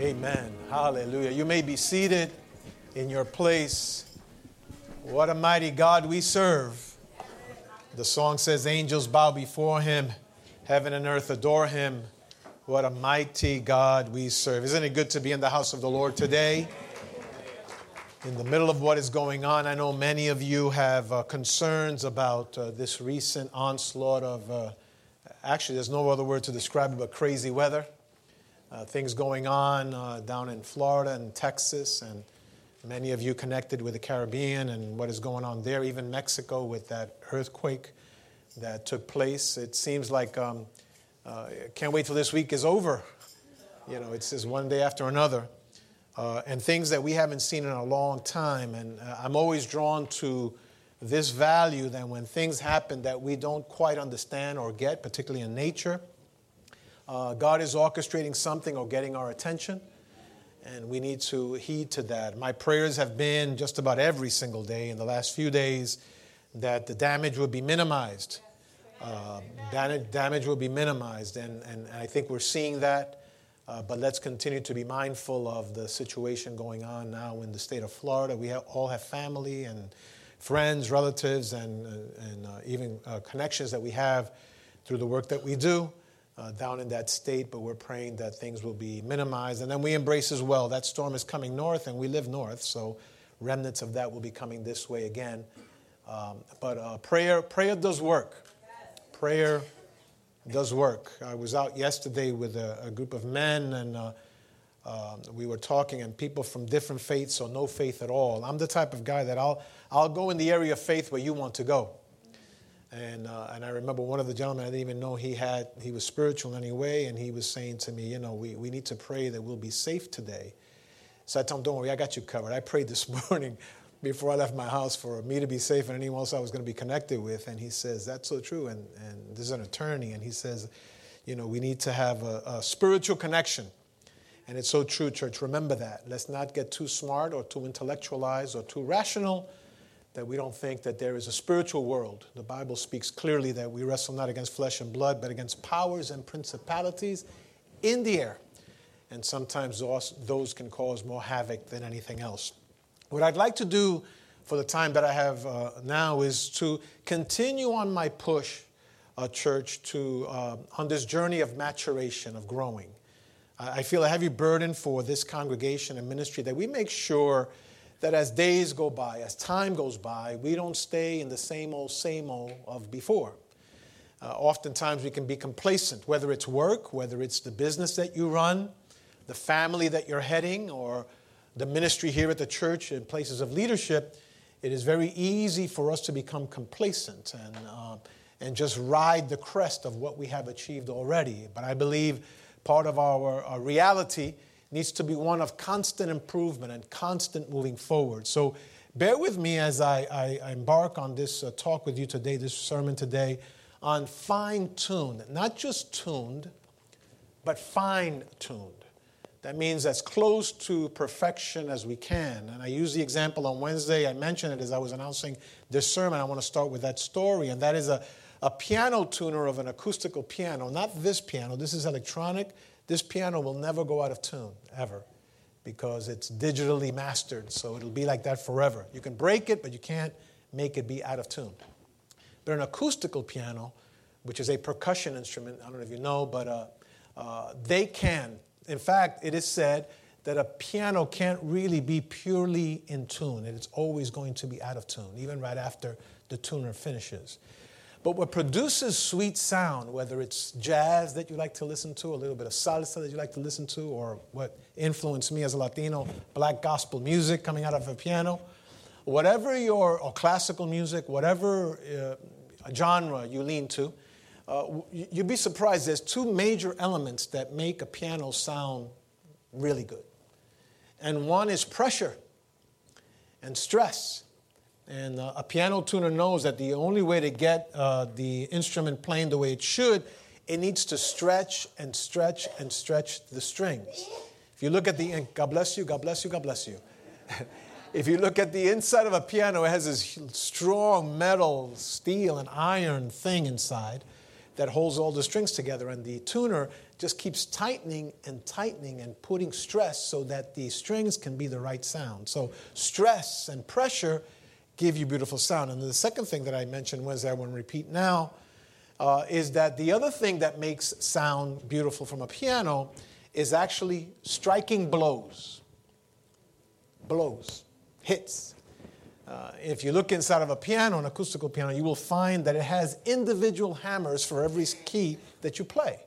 Amen. Hallelujah. You may be seated in your place. What a mighty God we serve. The song says, Angels bow before him, heaven and earth adore him. What a mighty God we serve. Isn't it good to be in the house of the Lord today? In the middle of what is going on, I know many of you have uh, concerns about uh, this recent onslaught of, uh, actually, there's no other word to describe it but crazy weather. Uh, things going on uh, down in Florida and Texas, and many of you connected with the Caribbean and what is going on there, even Mexico with that earthquake that took place. It seems like um, uh, can't wait till this week is over. You know, it's just one day after another uh, and things that we haven't seen in a long time. And uh, I'm always drawn to this value that when things happen that we don't quite understand or get, particularly in nature, uh, God is orchestrating something or getting our attention, and we need to heed to that. My prayers have been just about every single day in the last few days that the damage would be minimized. Uh, damage, damage will be minimized, and, and I think we're seeing that. Uh, but let's continue to be mindful of the situation going on now in the state of Florida. We have, all have family and friends, relatives, and, and uh, even uh, connections that we have through the work that we do uh, down in that state. But we're praying that things will be minimized. And then we embrace as well. That storm is coming north, and we live north, so remnants of that will be coming this way again. Um, but uh, prayer, prayer does work. Prayer does work. I was out yesterday with a, a group of men, and uh, uh, we were talking, and people from different faiths or no faith at all. I'm the type of guy that I'll, I'll go in the area of faith where you want to go. And, uh, and I remember one of the gentlemen, I didn't even know he had, he was spiritual in any way, and he was saying to me, you know, we, we need to pray that we'll be safe today. So I told him, don't worry, I got you covered. I prayed this morning before I left my house for me to be safe and anyone else I was going to be connected with. And he says, That's so true. And, and this is an attorney, and he says, You know, we need to have a, a spiritual connection. And it's so true, church. Remember that. Let's not get too smart or too intellectualized or too rational that we don't think that there is a spiritual world. The Bible speaks clearly that we wrestle not against flesh and blood, but against powers and principalities in the air. And sometimes those, can cause more havoc than anything else. What I'd like to do for the time that I have uh, now is to continue on my push, uh, church, to uh, on this journey of maturation, of growing. I feel a heavy burden for this congregation and ministry that we make sure that as days go by, as time goes by, we don't stay in the same old, same old of before. Uh, oftentimes we can be complacent, whether it's work, whether it's the business that you run, the family that you're heading, or the ministry here at the church in places of leadership, it is very easy for us to become complacent and, uh, and just ride the crest of what we have achieved already. But I believe part of our, our reality needs to be one of constant improvement and constant moving forward. So bear with me as I, I, embark on this uh, talk with you today, this sermon today, on fine tuned, not just tuned, but fine tuned. That means as close to perfection as we can. And I use the example on Wednesday. I mentioned it as I was announcing this sermon. I want to start with that story, and that is a, a piano tuner of an acoustical piano. Not this piano, this is electronic. This piano will never go out of tune, ever, because it's digitally mastered. So it'll be like that forever. You can break it, but you can't make it be out of tune. But an acoustical piano, which is a percussion instrument, I don't know if you know, but uh, uh, they can in fact, it is said that a piano can't really be purely in tune. It's always going to be out of tune, even right after the tuner finishes. But what produces sweet sound, whether it's jazz that you like to listen to, a little bit of salsa that you like to listen to, or what influenced me as a Latino, black gospel music coming out of a piano, whatever your, or classical music, whatever uh, genre you lean to, uh, you'd be surprised. There's two major elements that make a piano sound really good. And one is pressure and stress. And uh, a piano tuner knows that the only way to get uh, the instrument playing the way it should, it needs to stretch and stretch and stretch the strings. If you look at the, God bless you, God bless you, God bless you. if you look at the inside of a piano, it has this strong metal, steel, and iron thing inside that holds all the strings together. And the tuner just keeps tightening and tightening and putting stress so that the strings can be the right sound. So, stress and pressure give you beautiful sound. And the second thing that I mentioned was I want to repeat now uh, is that the other thing that makes sound beautiful from a piano is actually striking blows. Blows, hits. Uh, if you look inside of a piano, an acoustical piano, you will find that it has individual hammers for every key that you play.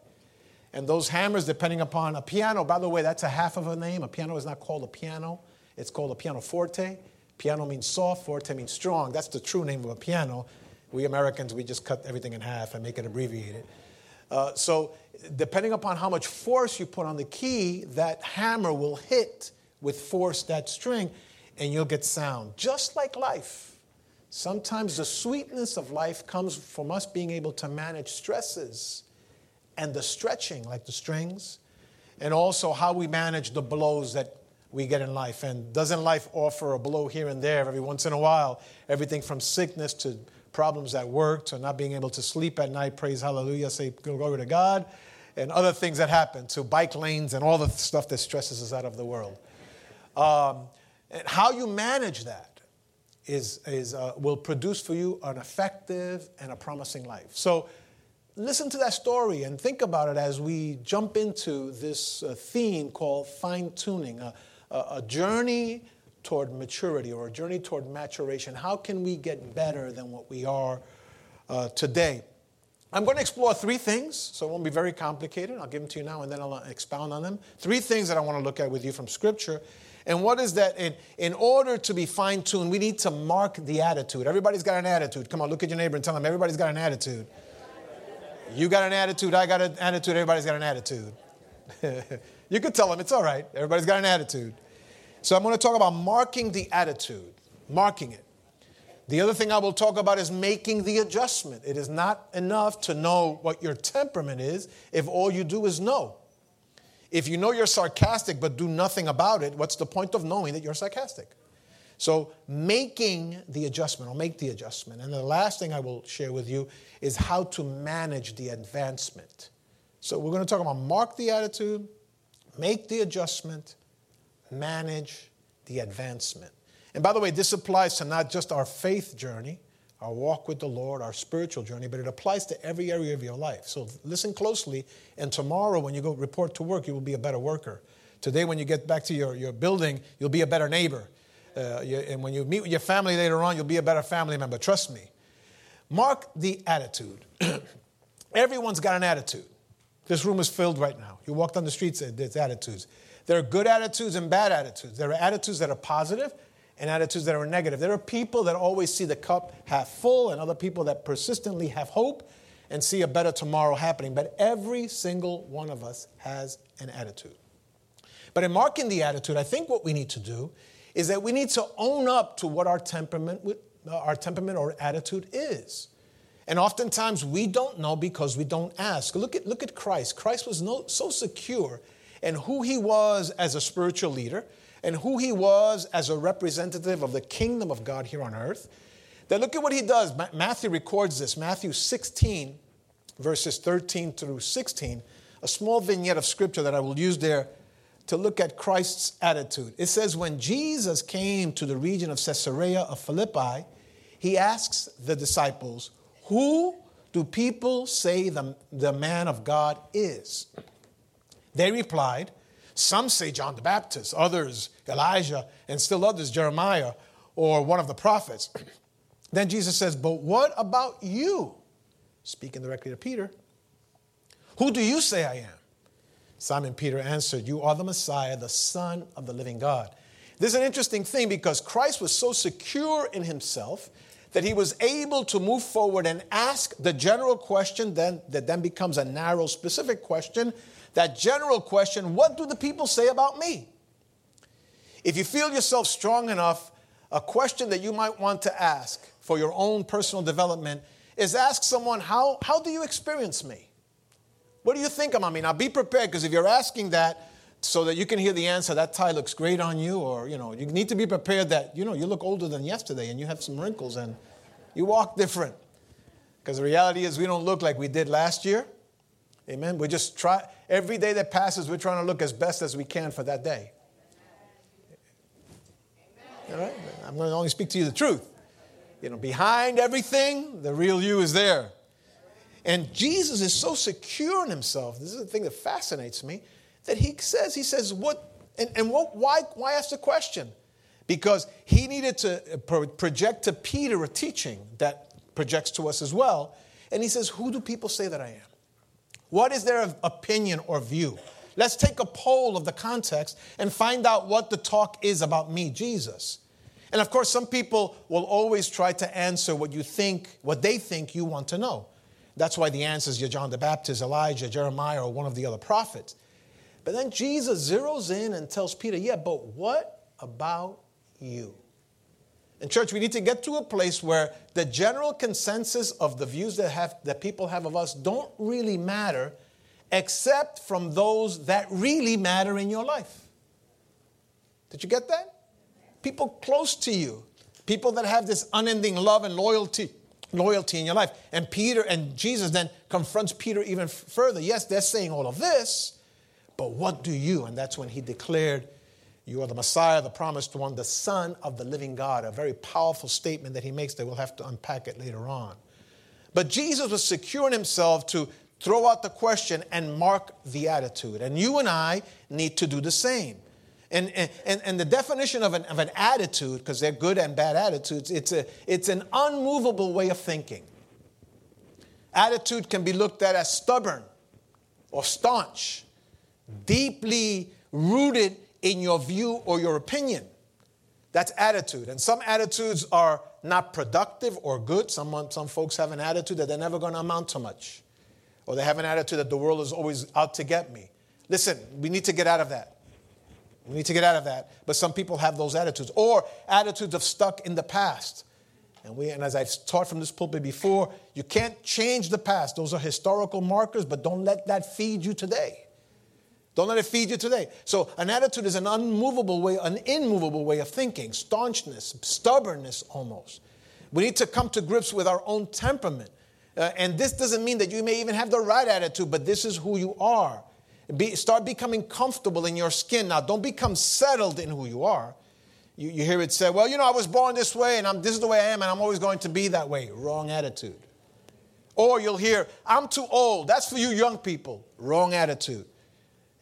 And those hammers, depending upon a piano, by the way, that's a half of a name. A piano is not called a piano, it's called a pianoforte. Piano means soft, forte means strong. That's the true name of a piano. We Americans, we just cut everything in half and make it abbreviated. Uh, so, depending upon how much force you put on the key, that hammer will hit with force that string and you'll get sound. Just like life. Sometimes the sweetness of life comes from us being able to manage stresses and the stretching, like the strings, and also how we manage the blows that we get in life. And doesn't life offer a blow here and there every once in a while? Everything from sickness to problems at work to not being able to sleep at night, praise hallelujah, say glory to God, and other things that happen to bike lanes and all the stuff that stresses us out of the world. Um, and how you manage that is, is, uh, will produce for you an effective and a promising life. So listen to that story and think about it as we jump into this uh, theme called fine tuning, a, a journey toward maturity or a journey toward maturation. How can we get better than what we are uh, today? I'm going to explore three things, so it won't be very complicated. I'll give them to you now and then I'll expound on them. Three things that I want to look at with you from Scripture and what is that? In, in order to be fine tuned, we need to mark the attitude. Everybody's got an attitude. Come on, look at your neighbor and tell them everybody's got an attitude. You got an attitude, I got an attitude, everybody's got an attitude. you could tell them it's all right, everybody's got an attitude. So I'm going to talk about marking the attitude, marking it. The other thing I will talk about is making the adjustment. It is not enough to know what your temperament is if all you do is know. If you know you're sarcastic but do nothing about it, what's the point of knowing that you're sarcastic? So, making the adjustment, I'll make the adjustment. And the last thing I will share with you is how to manage the advancement. So, we're going to talk about mark the attitude, make the adjustment, manage the advancement. And by the way, this applies to not just our faith journey, our walk with the Lord, our spiritual journey, but it applies to every area of your life. So listen closely, and tomorrow when you go report to work, you will be a better worker. Today, when you get back to your, your building, you'll be a better neighbor. Uh, you, and when you meet with your family later on, you'll be a better family member. Trust me. Mark the attitude. Everyone's got an attitude. This room is filled right now. You walk down the streets, there's attitudes. There are good attitudes and bad attitudes. There are attitudes that are positive, and attitudes that are negative. There are people that always see the cup half full, and other people that persistently have hope and see a better tomorrow happening. But every single one of us has an attitude. But in marking the attitude, I think what we need to do is that we need to own up to what our temperament, our temperament or attitude is. And oftentimes we don't know because we don't ask. Look at, look at Christ. Christ was no, so secure in who he was as a spiritual leader and who he was as a representative of the kingdom of God here on earth. Then look at what he does. Matthew records this. Matthew 16, verses 13 through 16, a small vignette of scripture that I will use there to look at Christ's attitude. It says, When Jesus came to the region of Caesarea of Philippi, he asks the disciples, Who do people say the, the man of God is? They replied, some say John the Baptist, others Elijah, and still others Jeremiah or one of the prophets. then Jesus says, But what about you? Speaking directly to Peter, Who do you say I am? Simon Peter answered, You are the Messiah, the Son of the living God. This is an interesting thing because Christ was so secure in himself that he was able to move forward and ask the general question then, that then becomes a narrow, specific question that general question what do the people say about me? If you feel yourself strong enough, a question that you might want to ask for your own personal development is ask someone, How, how do you experience me? What do you think about me? Now be prepared because if you're asking that, so that you can hear the answer that tie looks great on you or you know you need to be prepared that you know you look older than yesterday and you have some wrinkles and you walk different Because the reality is, we don't look like we did last year. Amen. We just try, every day that passes, we're trying to look as best as we can for that day. All right? I'm going to only speak to you the truth. You know, behind everything, the real you is there. And Jesus is so secure in himself. This is the thing that fascinates me that he says, he says, what, and, and what, why, why ask the question? Because he needed to uh, project to Peter a teaching that projects to us as well. And he says, Who do people say that I am? What is their opinion or view? Let's take a poll of the context and find out what the talk is about me, Jesus. And of course, some people will always try to answer what you think, what they think you want to know. That's why the answers are John the Baptist, Elijah, Jeremiah, or one of the other prophets. But then Jesus zeroes in and tells Peter, Yeah, but what about you? In church, we need to get to a place where the general consensus of the views that, have, that people have of us don't really matter, except from those that really matter in your life. Did you get that? People close to you, people that have this unending love and loyalty, loyalty in your life. And Peter and Jesus then confronts Peter even further. Yes, they're saying all of this, but what do you? And that's when he declared you are the Messiah, the promised one, the Son of the living God. A very powerful statement that he makes that we'll have to unpack it later on. But Jesus was secure in himself to throw out the question and mark the attitude. And you and I need to do the same. And, and, and the definition of an, of an attitude, because they're good and bad attitudes, it's, a, it's an unmovable way of thinking. Attitude can be looked at as stubborn or staunch, deeply rooted in your view or your opinion. That's attitude. And some attitudes are not productive or good. Some, some folks have an attitude that they're never going to amount to much. Or they have an attitude that the world is always out to get me. Listen, we need to get out of that. We need to get out of that. But some people have those attitudes. Or attitudes of stuck in the past. And, we, and as I've taught from this pulpit before, you can't change the past. Those are historical markers, but don't let that feed you today. Don't let it feed you today. So, an attitude is an unmovable way, an immovable way of thinking, staunchness, stubbornness almost. We need to come to grips with our own temperament. Uh, and this doesn't mean that you may even have the right attitude, but this is who you are. Be, start becoming comfortable in your skin. Now, don't become settled in who you are. You, you hear it said, well, you know, I was born this way and I'm, this is the way I am and I'm always going to be that way. Wrong attitude. Or you'll hear, I'm too old. That's for you young people. Wrong attitude.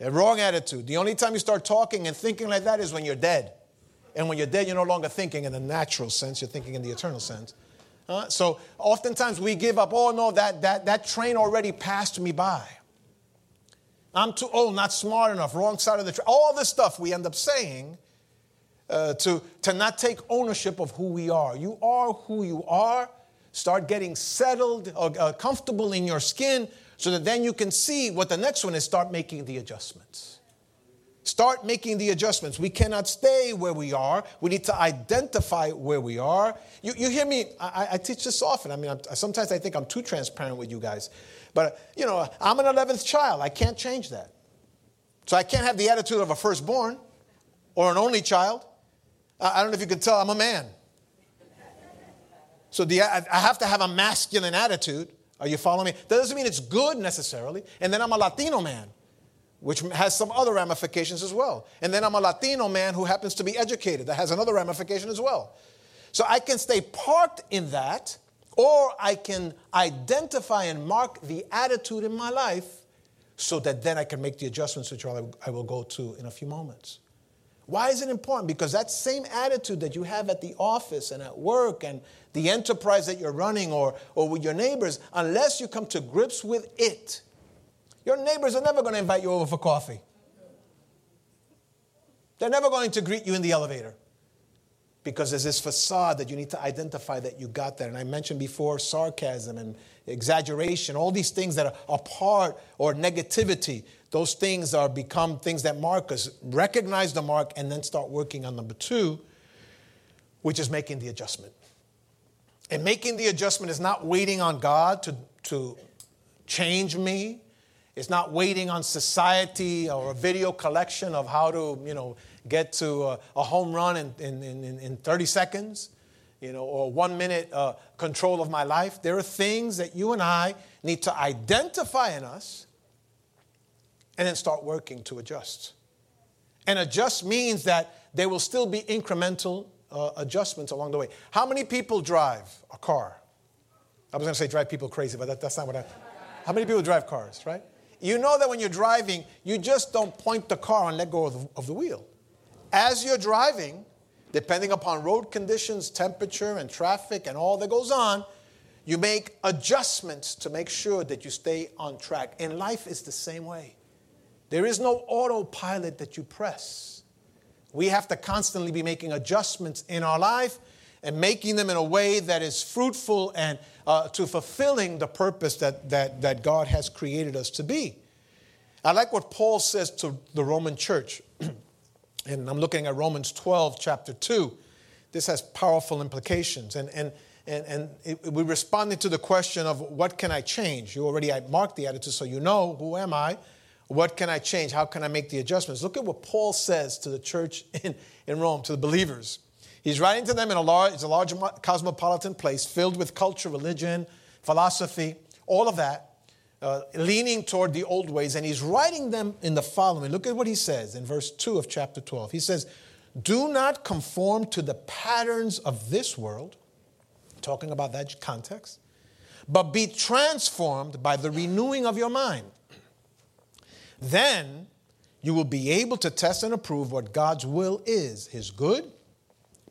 A wrong attitude. The only time you start talking and thinking like that is when you're dead. And when you're dead, you're no longer thinking in the natural sense, you're thinking in the eternal sense. Uh, so oftentimes we give up, oh no, that, that, that train already passed me by. I'm too old, not smart enough, wrong side of the train. All this stuff we end up saying uh, to, to not take ownership of who we are. You are who you are. Start getting settled, uh, uh comfortable in your skin so that then you can see what the next one is start making the adjustments. Start making the adjustments. We cannot stay where we are. We need to identify where we are. You, you hear me? I, I teach this often. I mean, I'm, sometimes I think I'm too transparent with you guys. But, you know, I'm an 11th child. I can't change that. So I can't have the attitude of a firstborn or an only child. I, I don't know if you can tell, I'm a man. So the, I have to have a masculine attitude. Are you following me? That doesn't mean it's good necessarily. And then I'm a Latino man, which has some other ramifications as well. And then I'm a Latino man who happens to be educated. That has another ramification as well. So I can stay parked in that, or I can identify and mark the attitude in my life so that then I can make the adjustments, which I will go to in a few moments. Why is it important? Because that same attitude that you have at the office and at work and the enterprise that you're running or, or with your neighbors, unless you come to grips with it, your neighbors are never going to invite you over for coffee. They're never going to greet you in the elevator because there's this facade that you need to identify that you got there. And I mentioned before sarcasm and exaggeration, all these things that are a part or negativity those things are become things that mark us. Recognize the mark and then start working on number two, which is making the adjustment. And making the adjustment is not waiting on God to, to change me. It's not waiting on society or a video collection of how to, you know, get to a, a home run in, in, in, in 30 seconds. you know, or one minute uh, control of my life. There are things that you and I need to identify in us and then start working to adjust. And adjust means that there will still be incremental uh, adjustments along the way. How many people drive a car? I was to say drive people crazy, but that, that's not what I. How many people drive cars, right? You know that when you're driving, you just don't point the car and let go of the, of the wheel. As you're driving, depending upon road conditions, temperature, and traffic, and all that goes on, you make adjustments to make sure that you stay on track. And life is the same way. There is no autopilot that you press. We have to constantly be making adjustments in our life and making them in a way that is fruitful and uh, to fulfilling the purpose that, that, that God has created us to be. I like what Paul says to the Roman church. and I'm looking at Romans 12, chapter 2. This has powerful implications. And, and, and, and it, we responded to the question of what can I change? You already marked the attitude, so you know who am I? What can I change? How can I make the adjustments? Look at what Paul says to the church in, in Rome, to the believers. He's writing to them in a large, it's a large cosmopolitan place filled with culture, religion, philosophy, all of that, uh, leaning toward the old ways. And he's writing them in the following. Look at what he says in verse 2 of chapter 12. He says, Do not conform to the patterns of this world, talking about that context, but be transformed by the renewing of your mind. Then you will be able to test and approve what God's will is, his good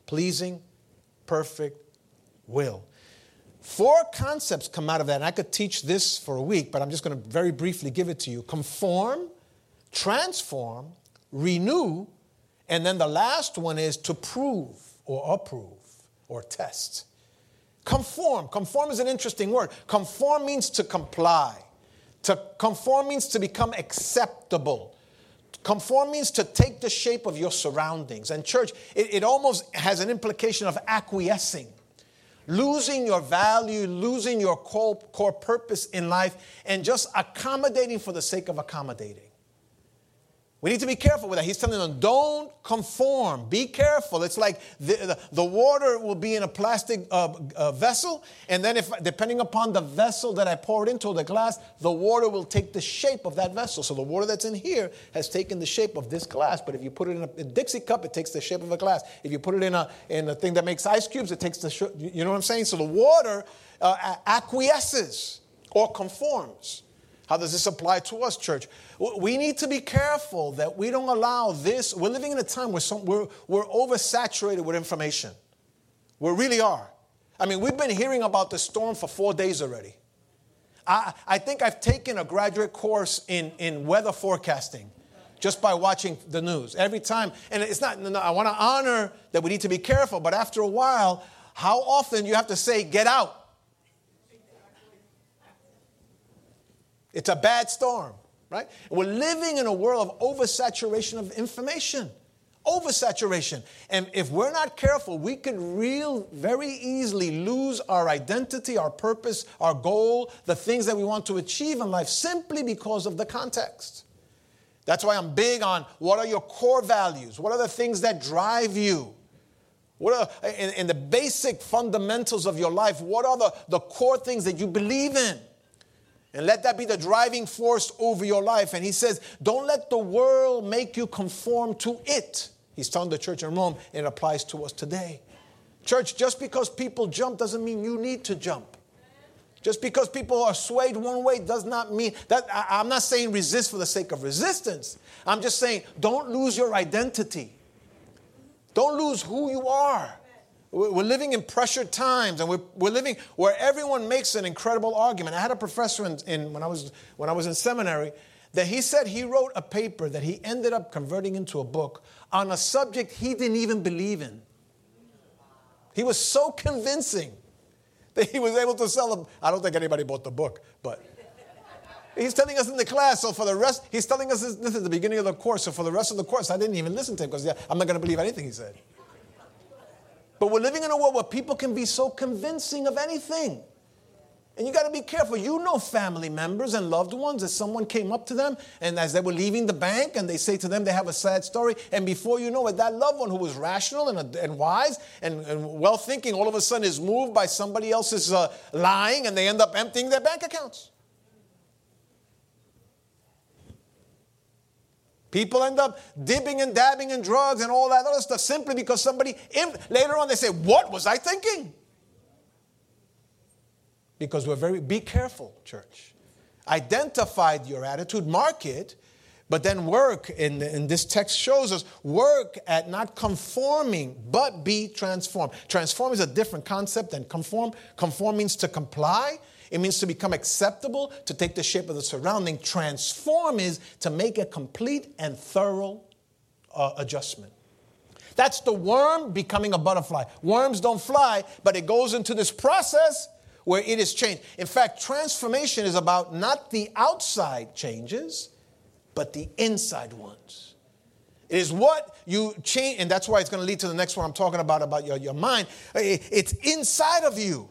pleasing, perfect will. Four concepts come out of that, and I could teach this for a week, but I'm just going to very briefly give it to you conform, transform, renew, and then the last one is to prove or approve or test. Conform. Conform is an interesting word. Conform means to comply. To conform means to become acceptable. Conform means to take the shape of your surroundings. And, church, it, it, almost has an implication of acquiescing, losing your value, losing your core, core purpose in life, and just accommodating for the sake of accommodating. We need to be careful with that. He's telling them, don't conform. Be careful. It's like the, the, the water will be in a plastic uh, uh, vessel, and then if depending upon the vessel that I pour it into, the glass, the water will take the shape of that vessel. So the water that's in here has taken the shape of this glass. But if you put it in a, a Dixie cup, it takes the shape of a glass. If you put it in a in a thing that makes ice cubes, it takes the you know what I'm saying. So the water uh, acquiesces or conforms. How does this apply to us, church? We need to be careful that we don't allow this. We're living in a time where some, we're, we're oversaturated with information. We really are. I mean, we've been hearing about the storm for four days already. I, I think I've taken a graduate course in, in weather forecasting just by watching the news every time. And it's not, no, I want to honor that we need to be careful, but after a while, how often you have to say, get out? It's a bad storm, right? We're living in a world of oversaturation of information. Oversaturation. And if we're not careful, we could real very easily lose our identity, our purpose, our goal, the things that we want to achieve in life simply because of the context. That's why I'm big on what are your core values? What are the things that drive you? What are in, in the basic fundamentals of your life? What are the, the core things that you believe in? And let that be the driving force over your life. And he says, don't let the world make you conform to it. He's telling the church in Rome, it applies to us today. Church, just because people jump doesn't mean you need to jump. Just because people are swayed one way does not mean that I, am not saying resist for the sake of resistance. I'm just saying don't lose your identity. Don't lose who you are. We're living in pressured times, and we're, we're living where everyone makes an incredible argument. I had a professor in, in, when, I was, when I was in seminary that he said he wrote a paper that he ended up converting into a book on a subject he didn't even believe in. He was so convincing that he was able to sell them. I don't think anybody bought the book, but he's telling us in the class. So for the rest, he's telling us this, this is the beginning of the course. So for the rest of the course, I didn't even listen to him because yeah, I'm not going to believe anything he said. But we're living in a world where people can be so convincing of anything. And you got to be careful. You know family members and loved ones that someone came up to them and as they were leaving the bank and they say to them they have a sad story. And before you know it, that loved one who was rational and, and wise and, and well thinking all of a sudden is moved by somebody else's uh, lying and they end up emptying their bank accounts. People end up dipping and dabbing in drugs and all that other stuff simply because somebody, later on, they say, What was I thinking? Because we're very, be careful, church. Identify your attitude, mark it, but then work, in, in this text shows us, work at not conforming, but be transformed. Transform is a different concept than conform. Conform means to comply. It means to become acceptable, to take the shape of the surrounding. Transform is to make a complete and thorough uh, adjustment. That's the worm becoming a butterfly. Worms don't fly, but it goes into this process where it is changed. In fact, transformation is about not the outside changes, but the inside ones. It is what you change, and that's why it's going to lead to the next one I'm talking about, about your, your mind. It's inside of you.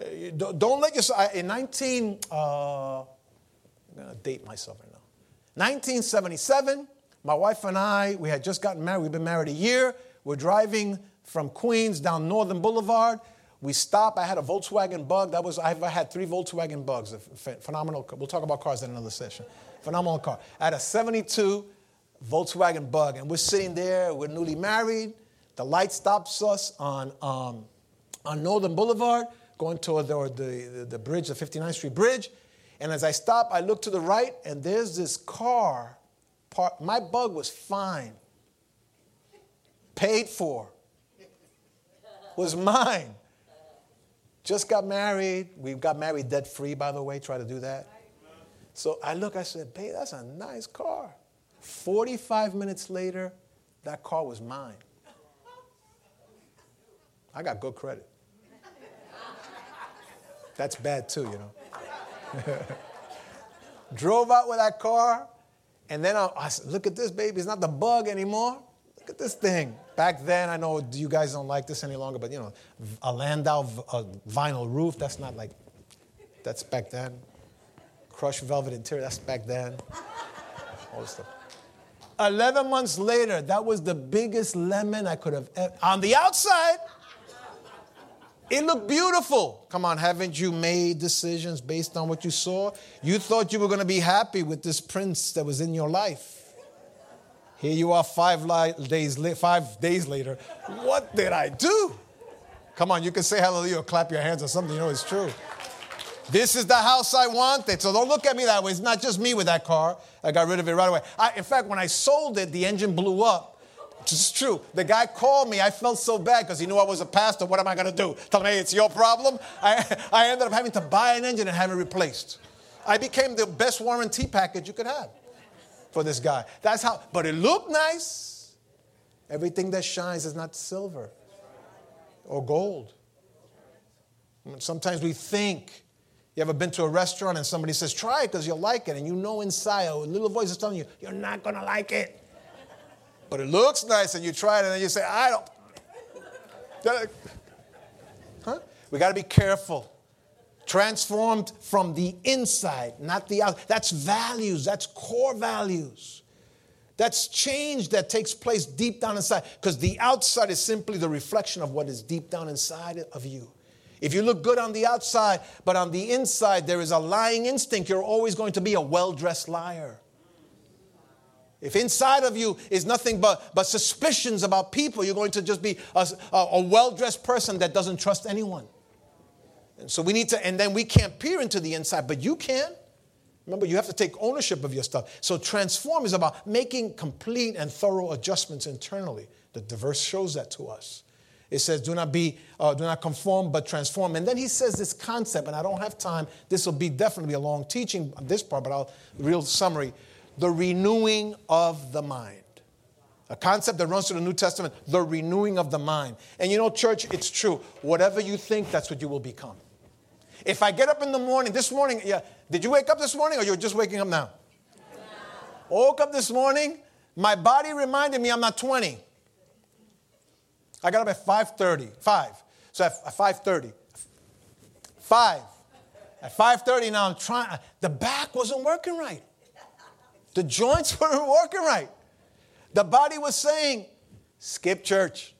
Uh, don't let yourself, in 19, uh, I'm going to date myself right now. 1977, my wife and I, we had just gotten married. We've been married a year. We're driving from Queens down Northern Boulevard. We stop. I had a Volkswagen Bug. That was I've had three Volkswagen Bugs. phenomenal. We'll talk about cars in another session. Phenomenal car. I had a 72 Volkswagen Bug, and we're sitting there. We're newly married. The light stops us on um, on Northern Boulevard going toward the, the, the bridge, the 59th Street Bridge. And as I stop, I look to the right, and there's this car. Part, my bug was fine, paid for, was mine. Just got married. We got married debt free, by the way. Try to do that. So I look, I said, babe, that's a nice car. 45 minutes later, that car was mine. I got good credit. That's bad too, you know. Drove out with that car, and then I, I said, Look at this, baby. It's not the bug anymore. Look at this thing. Back then, I know you guys don't like this any longer, but you know, a Landau a vinyl roof, that's not like, that's back then. Crushed velvet interior, that's back then. All this stuff. 11 months later, that was the biggest lemon I could have ever. On the outside, it looked beautiful. Come on, haven't you made decisions based on what you saw? You thought you were going to be happy with this prince that was in your life. Here you are five li- days, la- five days later. What did I do? Come on, you can say hallelujah or clap your hands or something. You know it's true. This is the house I wanted. So don't look at me that way. It's not just me with that car. I got rid of it right away. I, in fact, when I sold it, the engine blew up it's true. The guy called me. I felt so bad because he knew I was a pastor. What am I going to do? Tell him, hey, it's your problem. I, I ended up having to buy an engine and have it replaced. I became the best warranty package you could have for this guy. That's how, but it looked nice. Everything that shines is not silver or gold. Sometimes we think, you ever been to a restaurant and somebody says, try it because you'll like it, and you know inside a little voice is telling you, you're not going to like it but it looks nice and you try it and then you say, I don't. Huh? We got to be careful. Transformed from the inside, not the outside. That's values, that's core values. That's change that takes place deep down inside because the outside is simply the reflection of what is deep down inside of you. If you look good on the outside, but on the inside there is a lying instinct, you're always going to be a well dressed liar. If inside of you is nothing but, but suspicions about people, you're going to just be a, a, well dressed person that doesn't trust anyone. And so we need to, and then we can't peer into the inside, but you can. Remember, you have to take ownership of your stuff. So transform is about making complete and thorough adjustments internally. The, the verse shows that to us. It says, "Do not be, uh, do not conform, but transform." And then he says this concept, and I don't have time. This will be definitely a long teaching on this part, but I'll real summary the renewing of the mind. A concept that runs through the New Testament, the renewing of the mind. And you know, church, it's true. Whatever you think, that's what you will become. If I get up in the morning, this morning, yeah, did you wake up this morning or you're just waking up now? Woke up this morning, my body reminded me I'm not 20. I got up at 5:30, 5. So at 5:30, 5. At 5:30 now, I'm trying. The back wasn't working right. The joints weren't working right. The body was saying, skip church.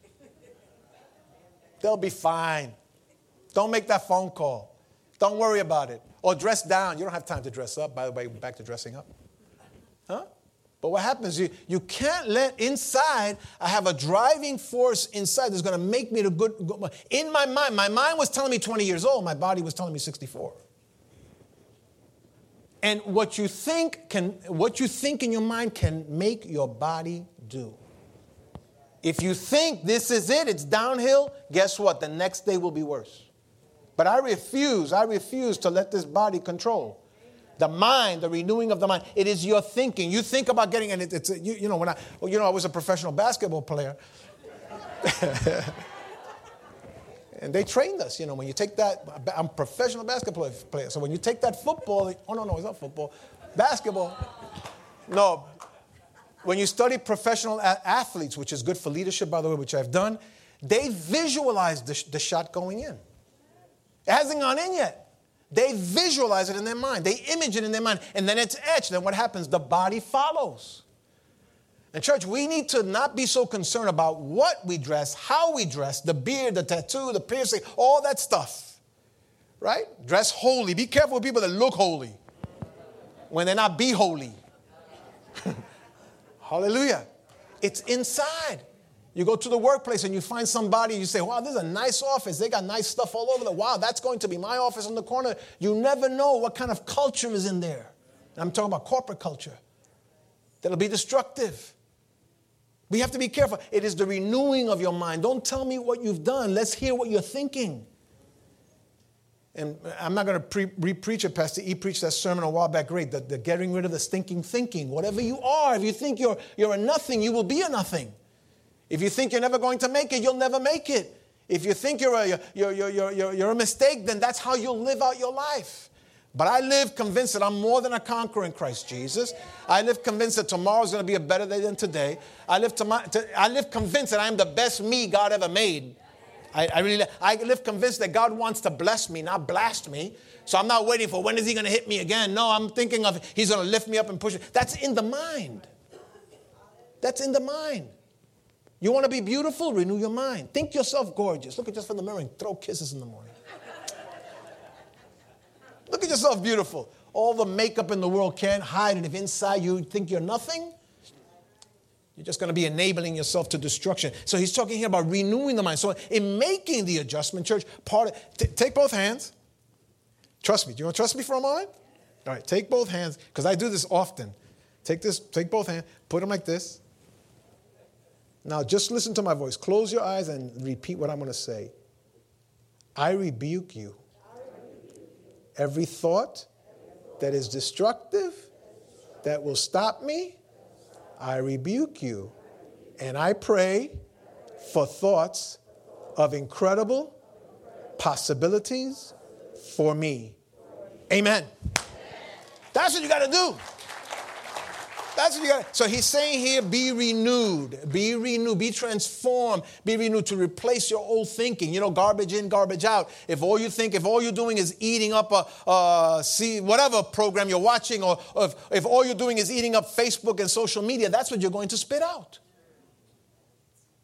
They'll be fine. Don't make that phone call. Don't worry about it. Or dress down. You don't have time to dress up, by the way, back to dressing up. Huh? But what happens, you, you can't let inside, I have a driving force inside that's going to make me the good, good. In my mind, my mind was telling me 20 years old, my body was telling me 64. And what you think can, what you think in your mind can make your body do. If you think this is it, it's downhill, guess what? The next day will be worse. But I refuse, I refuse to let this body control. The mind, the renewing of the mind, it is your thinking. You think about getting, and it, it's, you, you know, when I, you know, I was a professional basketball player. and they trained us, you know, when you take that, I'm a professional basketball player. So when you take that football, oh no, no, it's not football, basketball. No, when you study professional athletes, which is good for leadership, by the way, which I've done, they visualize the, the shot going in. It hasn't gone in yet. They visualize it in their mind. They image it in their mind. And then it's etched. Then what happens? The body follows. And, church, we need to not be so concerned about what we dress, how we dress, the beard, the tattoo, the piercing, all that stuff. Right? Dress holy. Be careful with people that look holy when they're not be holy. Hallelujah. It's inside. You go to the workplace and you find somebody, you say, Wow, this is a nice office. They got nice stuff all over there. Wow, that's going to be my office on the corner. You never know what kind of culture is in there. I'm talking about corporate culture that'll be destructive. We have to be careful. It is the renewing of your mind. Don't tell me what you've done. Let's hear what you're thinking. And I'm not going to pre- re-preach it, Pastor E preached that sermon a while back. Great, the, the getting rid of the stinking thinking. Whatever you are, if you think you're, you're a nothing, you will be a nothing. If you think you're never going to make it, you'll never make it. If you think you're a, you're, you're, you're, you're a mistake, then that's how you'll live out your life. But I live convinced that I'm more than a conqueror in Christ Jesus. I live convinced that tomorrow is going to be a better day than today. I live, to my, to, I live convinced that I am the best me God ever made. I, I, really I live convinced that God wants to bless me, not blast me. So I'm not waiting for when is he going to hit me again. No, I'm thinking of he's going to lift me up and push me. That's in the mind. That's in the mind. You want to be beautiful? Renew your mind. Think yourself gorgeous. Look at just in the mirror and throw kisses in the morning. Look at yourself beautiful. All the makeup in the world can't hide it. If inside you think you're nothing, you're just going to be enabling yourself to destruction. So he's talking here about renewing the mind. So in making the adjustment, church, part of, t- take both hands. Trust me. Do you want to trust me for a moment? All right, take both hands because I do this often. Take this, take both hands, put them like this. Now, just listen to my voice. Close your eyes and repeat what I'm going to say. I rebuke you. Every thought that is destructive, that will stop me, I rebuke you. And I pray for thoughts of incredible possibilities for me. Amen. That's what you got to do. That's what you got. So he's saying here, be renewed, be renewed, be transformed, be renewed to replace your old thinking. You know, garbage in, garbage out. If all you think, if all you're doing is eating up a, a see whatever program you're watching, or, or if, if all you're doing is eating up Facebook and social media, that's what you're going to spit out.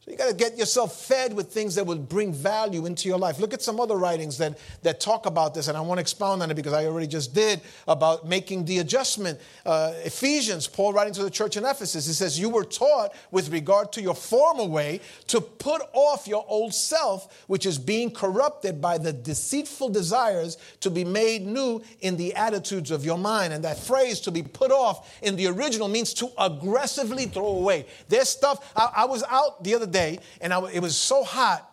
So you got to get yourself fed with things that will bring value into your life. Look at some other writings that, that talk about this, and I want to expound on it because I already just did about making the adjustment. Uh, Ephesians, Paul writing to the church in Ephesus, he says, You were taught with regard to your former way to put off your old self, which is being corrupted by the deceitful desires to be made new in the attitudes of your mind. And that phrase, to be put off, in the original means to aggressively throw away. There's stuff, I, I was out the other day day, and I, it was so hot.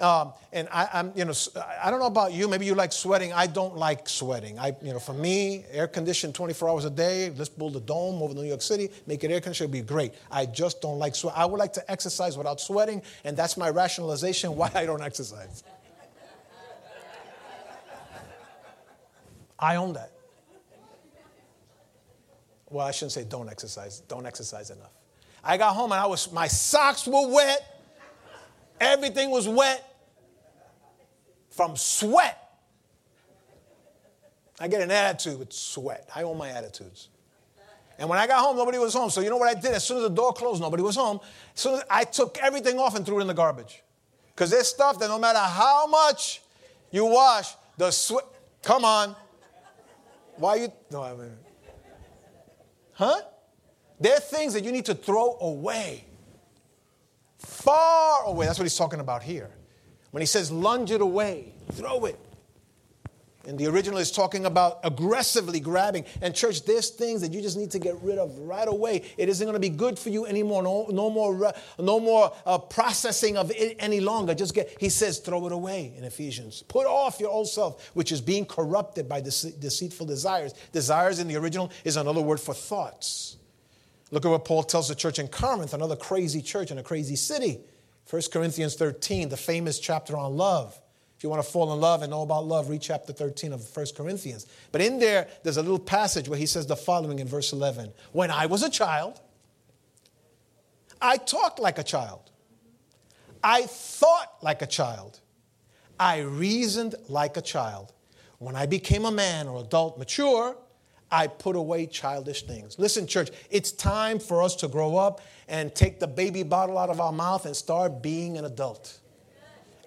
Um, and I, am you know, I don't know about you. Maybe you like sweating. I don't like sweating. I, you know, for me, air conditioned 24 hours a day. Let's build a dome over New York City, make it air conditioned. It'd be great. I just don't like sweat. I would like to exercise without sweating, and that's my rationalization why I don't exercise. I own that. Well, I shouldn't say don't exercise. Don't exercise enough. I got home and I was my socks were wet. Everything was wet from sweat. I get an attitude with sweat. I own my attitudes. And when I got home, nobody was home. So you know what I did? As soon as the door closed, nobody was home. So I took everything off and threw it in the garbage. Because there's stuff that no matter how much you wash, the sweat. Come on. Why you? No, I mean. Huh? There are things that you need to throw away. Far away. That's what he's talking about here. When he says lunge it away, throw it. And the original is talking about aggressively grabbing. And church, there's things that you just need to get rid of right away. It isn't going to be good for you anymore. No, no more, no more uh, processing of it any longer. Just get. He says, throw it away in Ephesians. Put off your old self, which is being corrupted by dece- deceitful desires. Desires in the original is another word for thoughts. Look at what Paul tells the church in Corinth, another crazy church in a crazy city. 1 Corinthians 13, the famous chapter on love. If you want to fall in love and know about love, read chapter 13 of 1 Corinthians. But in there, there's a little passage where he says the following in verse 11 When I was a child, I talked like a child, I thought like a child, I reasoned like a child. When I became a man or adult, mature, I put away childish things. Listen, church, it's time for us to grow up and take the baby bottle out of our mouth and start being an adult.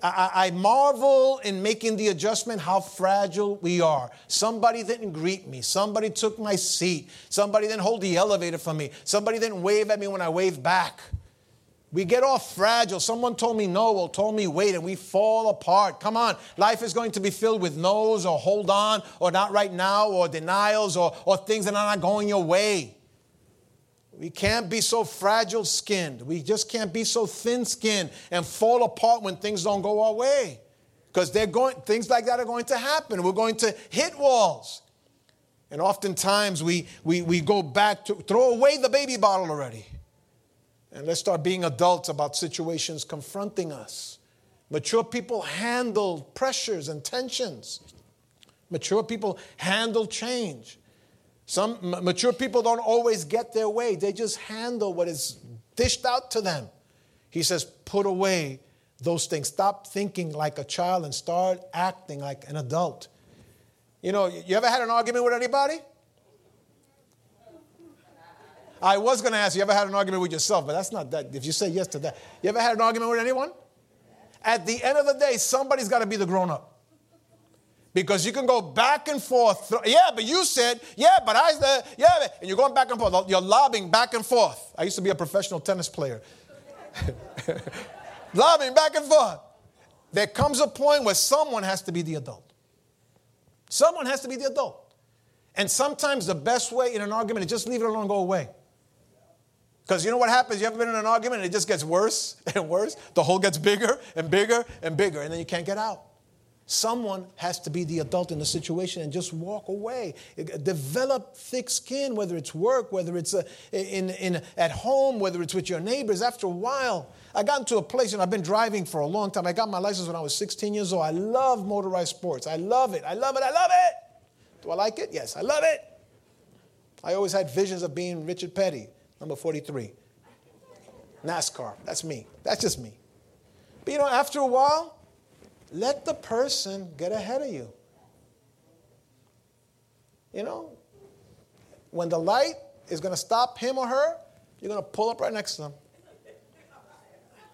I, I, marvel in making the adjustment how fragile we are. Somebody didn't greet me. Somebody took my seat. Somebody didn't hold the elevator for me. Somebody didn't wave at me when I waved back. We get all fragile. Someone told me no or told me wait, and we fall apart. Come on. Life is going to be filled with no's or hold on or not right now or denials or, or things that are not going your way. We can't be so fragile skinned. We just can't be so thin skinned and fall apart when things don't go our way. Because they're going, things like that are going to happen. We're going to hit walls. And oftentimes we, we, we go back to throw away the baby bottle already. And let's start being adults about situations confronting us. Mature people handle pressures and tensions. Mature people handle change. Some mature people don't always get their way, they just handle what is dished out to them. He says, put away those things. Stop thinking like a child and start acting like an adult. You know, you ever had an argument with anybody? I was going to ask you, ever had an argument with yourself, but that's not that. If you say yes to that, you ever had an argument with anyone? At the end of the day, somebody's got to be the grown up. Because you can go back and forth. Yeah, but you said, yeah, but I said, yeah, and you're going back and forth. You're lobbing back and forth. I used to be a professional tennis player. lobbing back and forth. There comes a point where someone has to be the adult. Someone has to be the adult. And sometimes the best way in an argument is just leave it alone and go away. Because you know what happens? You ever been in an argument and it just gets worse and worse? The hole gets bigger and bigger and bigger, and then you can't get out. Someone has to be the adult in the situation and just walk away. Develop thick skin, whether it's work, whether it's uh, in, in, at home, whether it's with your neighbors. After a while, I got into a place, and I've been driving for a long time. I got my license when I was 16 years old. I love motorized sports. I love it. I love it. I love it. Do I like it? Yes, I love it. I always had visions of being Richard Petty, number 43. NASCAR. That's me. That's just me. But you know, after a while, let the person get ahead of you. You know, when the light is going to stop him or her, you're going to pull up right next to them.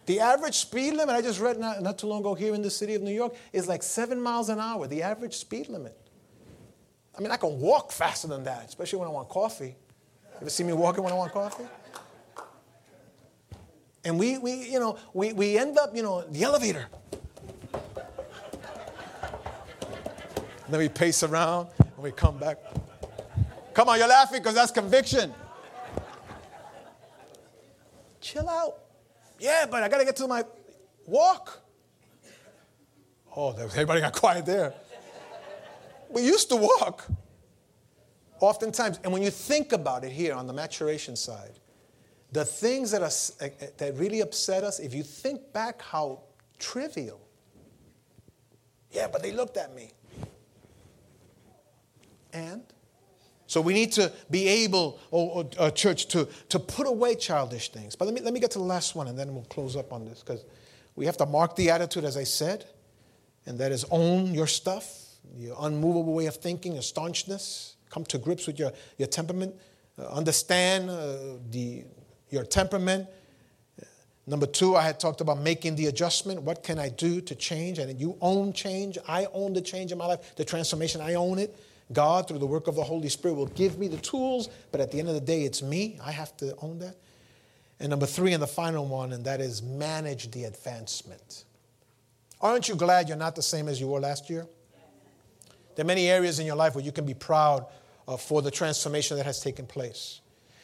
The average speed limit, I just read not, not too long ago here in the city of New York, is like seven miles an hour, the average speed limit. I mean, I can walk faster than that, especially when I want coffee. Ever see me walking when I want coffee? And we, we you know, we, we end up, you know, the elevator. And then we pace around and we come back. Come on, you're laughing because that's conviction. Chill out. Yeah, but I got to get to my walk. Oh, everybody got quiet there. We used to walk. Oftentimes, and when you think about it here on the maturation side, the things that, are, eh, eh, that really upset us, if you think back how trivial. Yeah, but they looked at me. And? So we need to be able, oh, oh, uh, church, to, to put away childish things. But let me, let me get to the last one and then we'll close up on this because we have to mark the attitude, as I said, and that is own your stuff. your unmovable way of thinking, your staunchness. Come to grips with your, your temperament. Uh, understand uh, the, your temperament. Number two, I had talked about making the adjustment. What can I do to change? And you own change. I own the change in my life, the transformation. I own it. God, through the work of the Holy Spirit, will give me the tools, but at the end of the day, it's me. I have to own that. And number three, and the final one, and that is manage the advancement. Aren't you glad you're not the same as you were last year? There are many areas in your life where you can be proud uh, for the transformation that has taken place.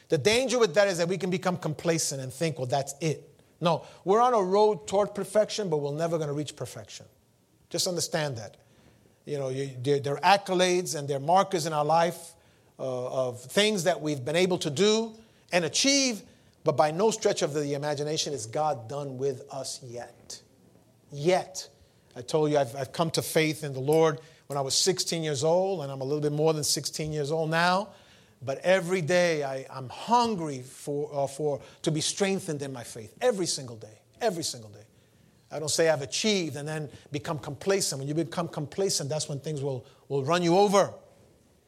The danger with that is that we can become complacent and think, well, that's it. No, we're on a road toward perfection, but we're never going to reach perfection. Just understand that. You know, you, there, there, are accolades and there are markers in our life uh, of things that we've been able to do and achieve, but by no stretch of the imagination is God done with us yet. Yet. I told you I've, I've come to faith in the Lord when I was 16 years old, and I'm a little bit more than 16 years old now. But every day I, am hungry for, uh, for, to be strengthened in my faith. Every single day. Every single day. I don't say I've achieved and then become complacent. When you become complacent, that's when things will, will run you over.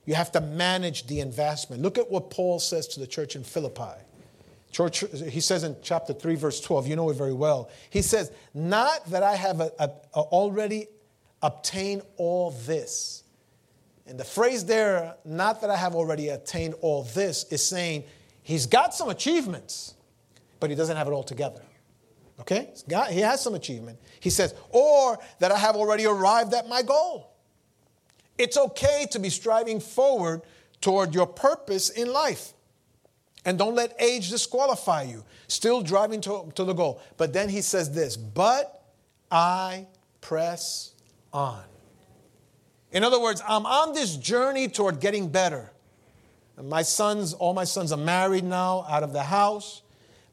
You have to manage the investment. Look at what Paul says to the church in Philippi. Church, he says in chapter 3, verse 12, you know it very well. He says, Not that I have a, a, a already obtained all this and the phrase there, not that I have already attained all this, is saying he's got some achievements, but he doesn't have it all together. Okay? Got, he has some achievement. He says, or that I have already arrived at my goal. It's okay to be striving forward toward your purpose in life. And don't let age disqualify you. Still driving to, to the goal. But then he says this, but I press on. In other words, I'm on this journey toward getting better. And my sons, all my sons are married now, out of the house,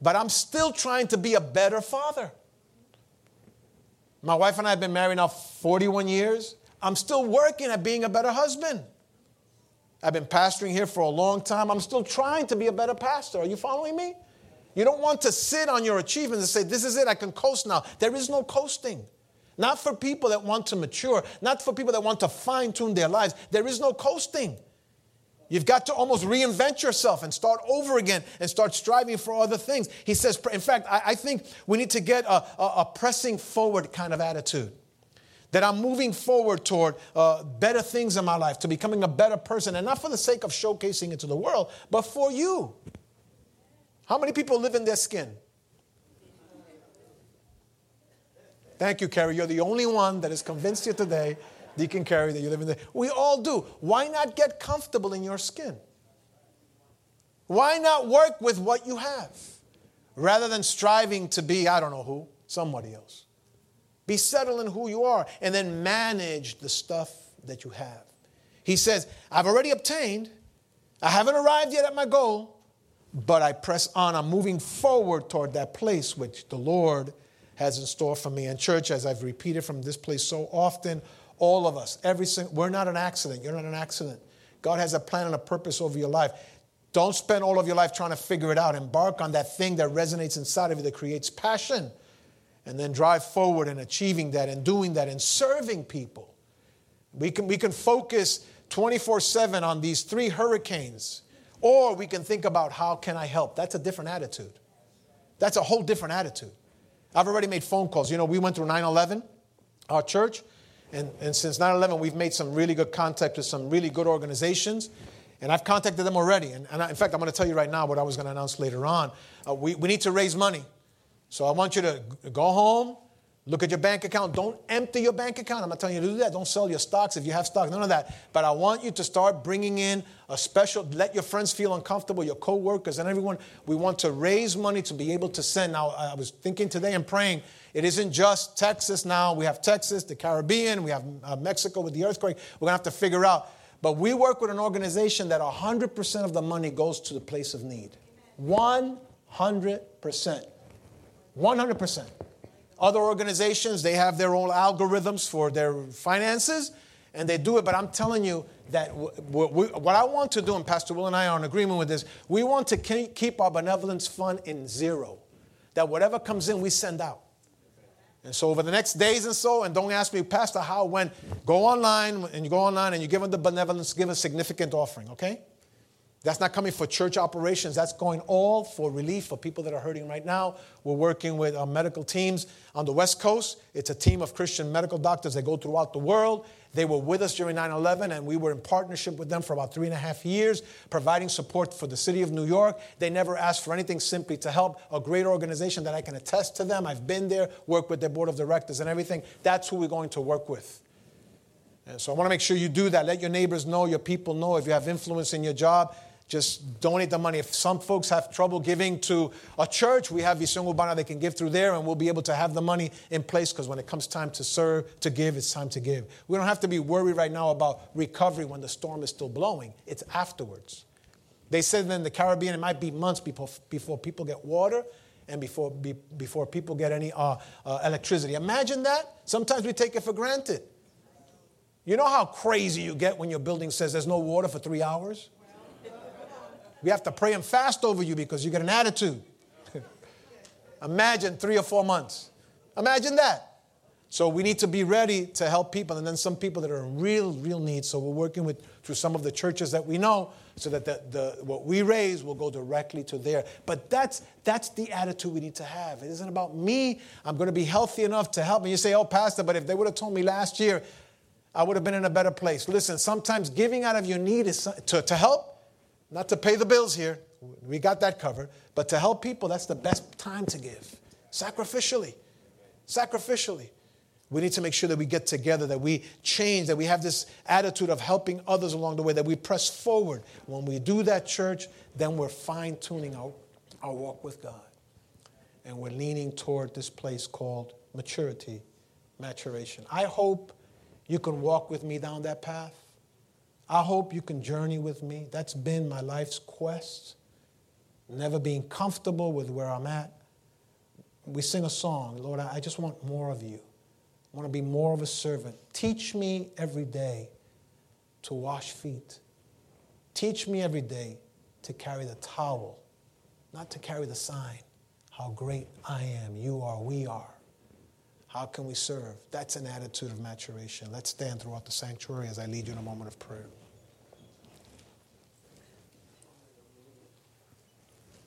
but I'm still trying to be a better father. My wife and I have been married now 41 years. I'm still working at being a better husband. I've been pastoring here for a long time. I'm still trying to be a better pastor. Are you following me? You don't want to sit on your achievements and say, This is it, I can coast now. There is no coasting. Not for people that want to mature, not for people that want to fine tune their lives. There is no coasting. You've got to almost reinvent yourself and start over again and start striving for other things. He says, in fact, I, I think we need to get a, a, a, pressing forward kind of attitude. That I'm moving forward toward uh, better things in my life, to becoming a better person, and not for the sake of showcasing it to the world, but for you. How many people live in their skin? Thank you, Carrie. You're the only one that has convinced you today, Deacon Carrie, that you live in the. We all do. Why not get comfortable in your skin? Why not work with what you have rather than striving to be, I don't know who, somebody else? Be settled in who you are and then manage the stuff that you have. He says, I've already obtained, I haven't arrived yet at my goal, but I press on. I'm moving forward toward that place which the Lord has in store for me. And church, as I've repeated from this place so often, all of us, every single, we're not an accident. You're not an accident. God has a plan and a purpose over your life. Don't spend all of your life trying to figure it out. Embark on that thing that resonates inside of you that creates passion. And then drive forward in achieving that and doing that and serving people. We can, we can focus 24 7 on these three hurricanes, or we can think about how can I help. That's a different attitude. That's a whole different attitude. I've already made phone calls. You know, we went through 9 11, our church, and, and since 9 11, we've made some really good contact with some really good organizations. And I've contacted them already. And, and I, in fact, I'm going to tell you right now what I was going to announce later on. Uh, we, we need to raise money. So I want you to go home, Look at your bank account. Don't empty your bank account. I'm not telling you to do that. Don't sell your stocks if you have stocks. None of that. But I want you to start bringing in a special, let your friends feel uncomfortable, your coworkers and everyone. We want to raise money to be able to send. Now, I was thinking today and praying, it isn't just Texas now. We have Texas, the Caribbean, we have uh, Mexico with the earthquake. We're going to have to figure out. But we work with an organization that 100% of the money goes to the place of need. 100%. 100%. Other organizations, they have their own algorithms for their finances and they do it. But I'm telling you that what I want to do, and Pastor Will and I are in agreement with this, we want to keep our benevolence fund in zero. That whatever comes in, we send out. And so over the next days and so, and don't ask me, Pastor, how, when, go online and you go online and you give them the benevolence, give a significant offering, okay? That's not coming for church operations. That's going all for relief for people that are hurting right now. We're working with our medical teams on the West Coast. It's a team of Christian medical doctors that go throughout the world. They were with us during 9 11, and we were in partnership with them for about three and a half years, providing support for the city of New York. They never asked for anything, simply to help a great organization that I can attest to them. I've been there, worked with their board of directors and everything. That's who we're going to work with. And so I want to make sure you do that. Let your neighbors know, your people know. If you have influence in your job, just donate the money. If some folks have trouble giving to a church, we have Visión Urbana they can give through there, and we'll be able to have the money in place because when it comes time to serve, to give, it's time to give. We don't have to be worried right now about recovery when the storm is still blowing, it's afterwards. They said in the Caribbean it might be months before, before people get water and before, be, before people get any uh, uh, electricity. Imagine that. Sometimes we take it for granted. You know how crazy you get when your building says there's no water for three hours? We have to pray and fast over you because you get an attitude. Imagine three or four months. Imagine that. So we need to be ready to help people, and then some people that are in real, real need. So we're working with through some of the churches that we know, so that the, the what we raise will go directly to there. But that's that's the attitude we need to have. It isn't about me. I'm going to be healthy enough to help. And you say, "Oh, Pastor," but if they would have told me last year, I would have been in a better place. Listen, sometimes giving out of your need is to, to help not to pay the bills here, we got that covered, but to help people, that's the best time to give. Sacrificially. Sacrificially. We need to make sure that we get together, that we change, that we have this attitude of helping others along the way, that we press forward. When we do that, church, then we're fine tuning our, our walk with God. And we're leaning toward this place called maturity, maturation. I hope you can walk with me down that path. I hope you can journey with me. That's been my life's quest. Never being comfortable with where I'm at. We sing a song, Lord, I just want more of you. I want to be more of a servant. Teach me every day to wash feet. Teach me every day to carry the towel, not to carry the sign. How great I am, you are, we are. How can we serve? That's an attitude of maturation. Let's stand throughout the sanctuary as I lead you in a moment of prayer.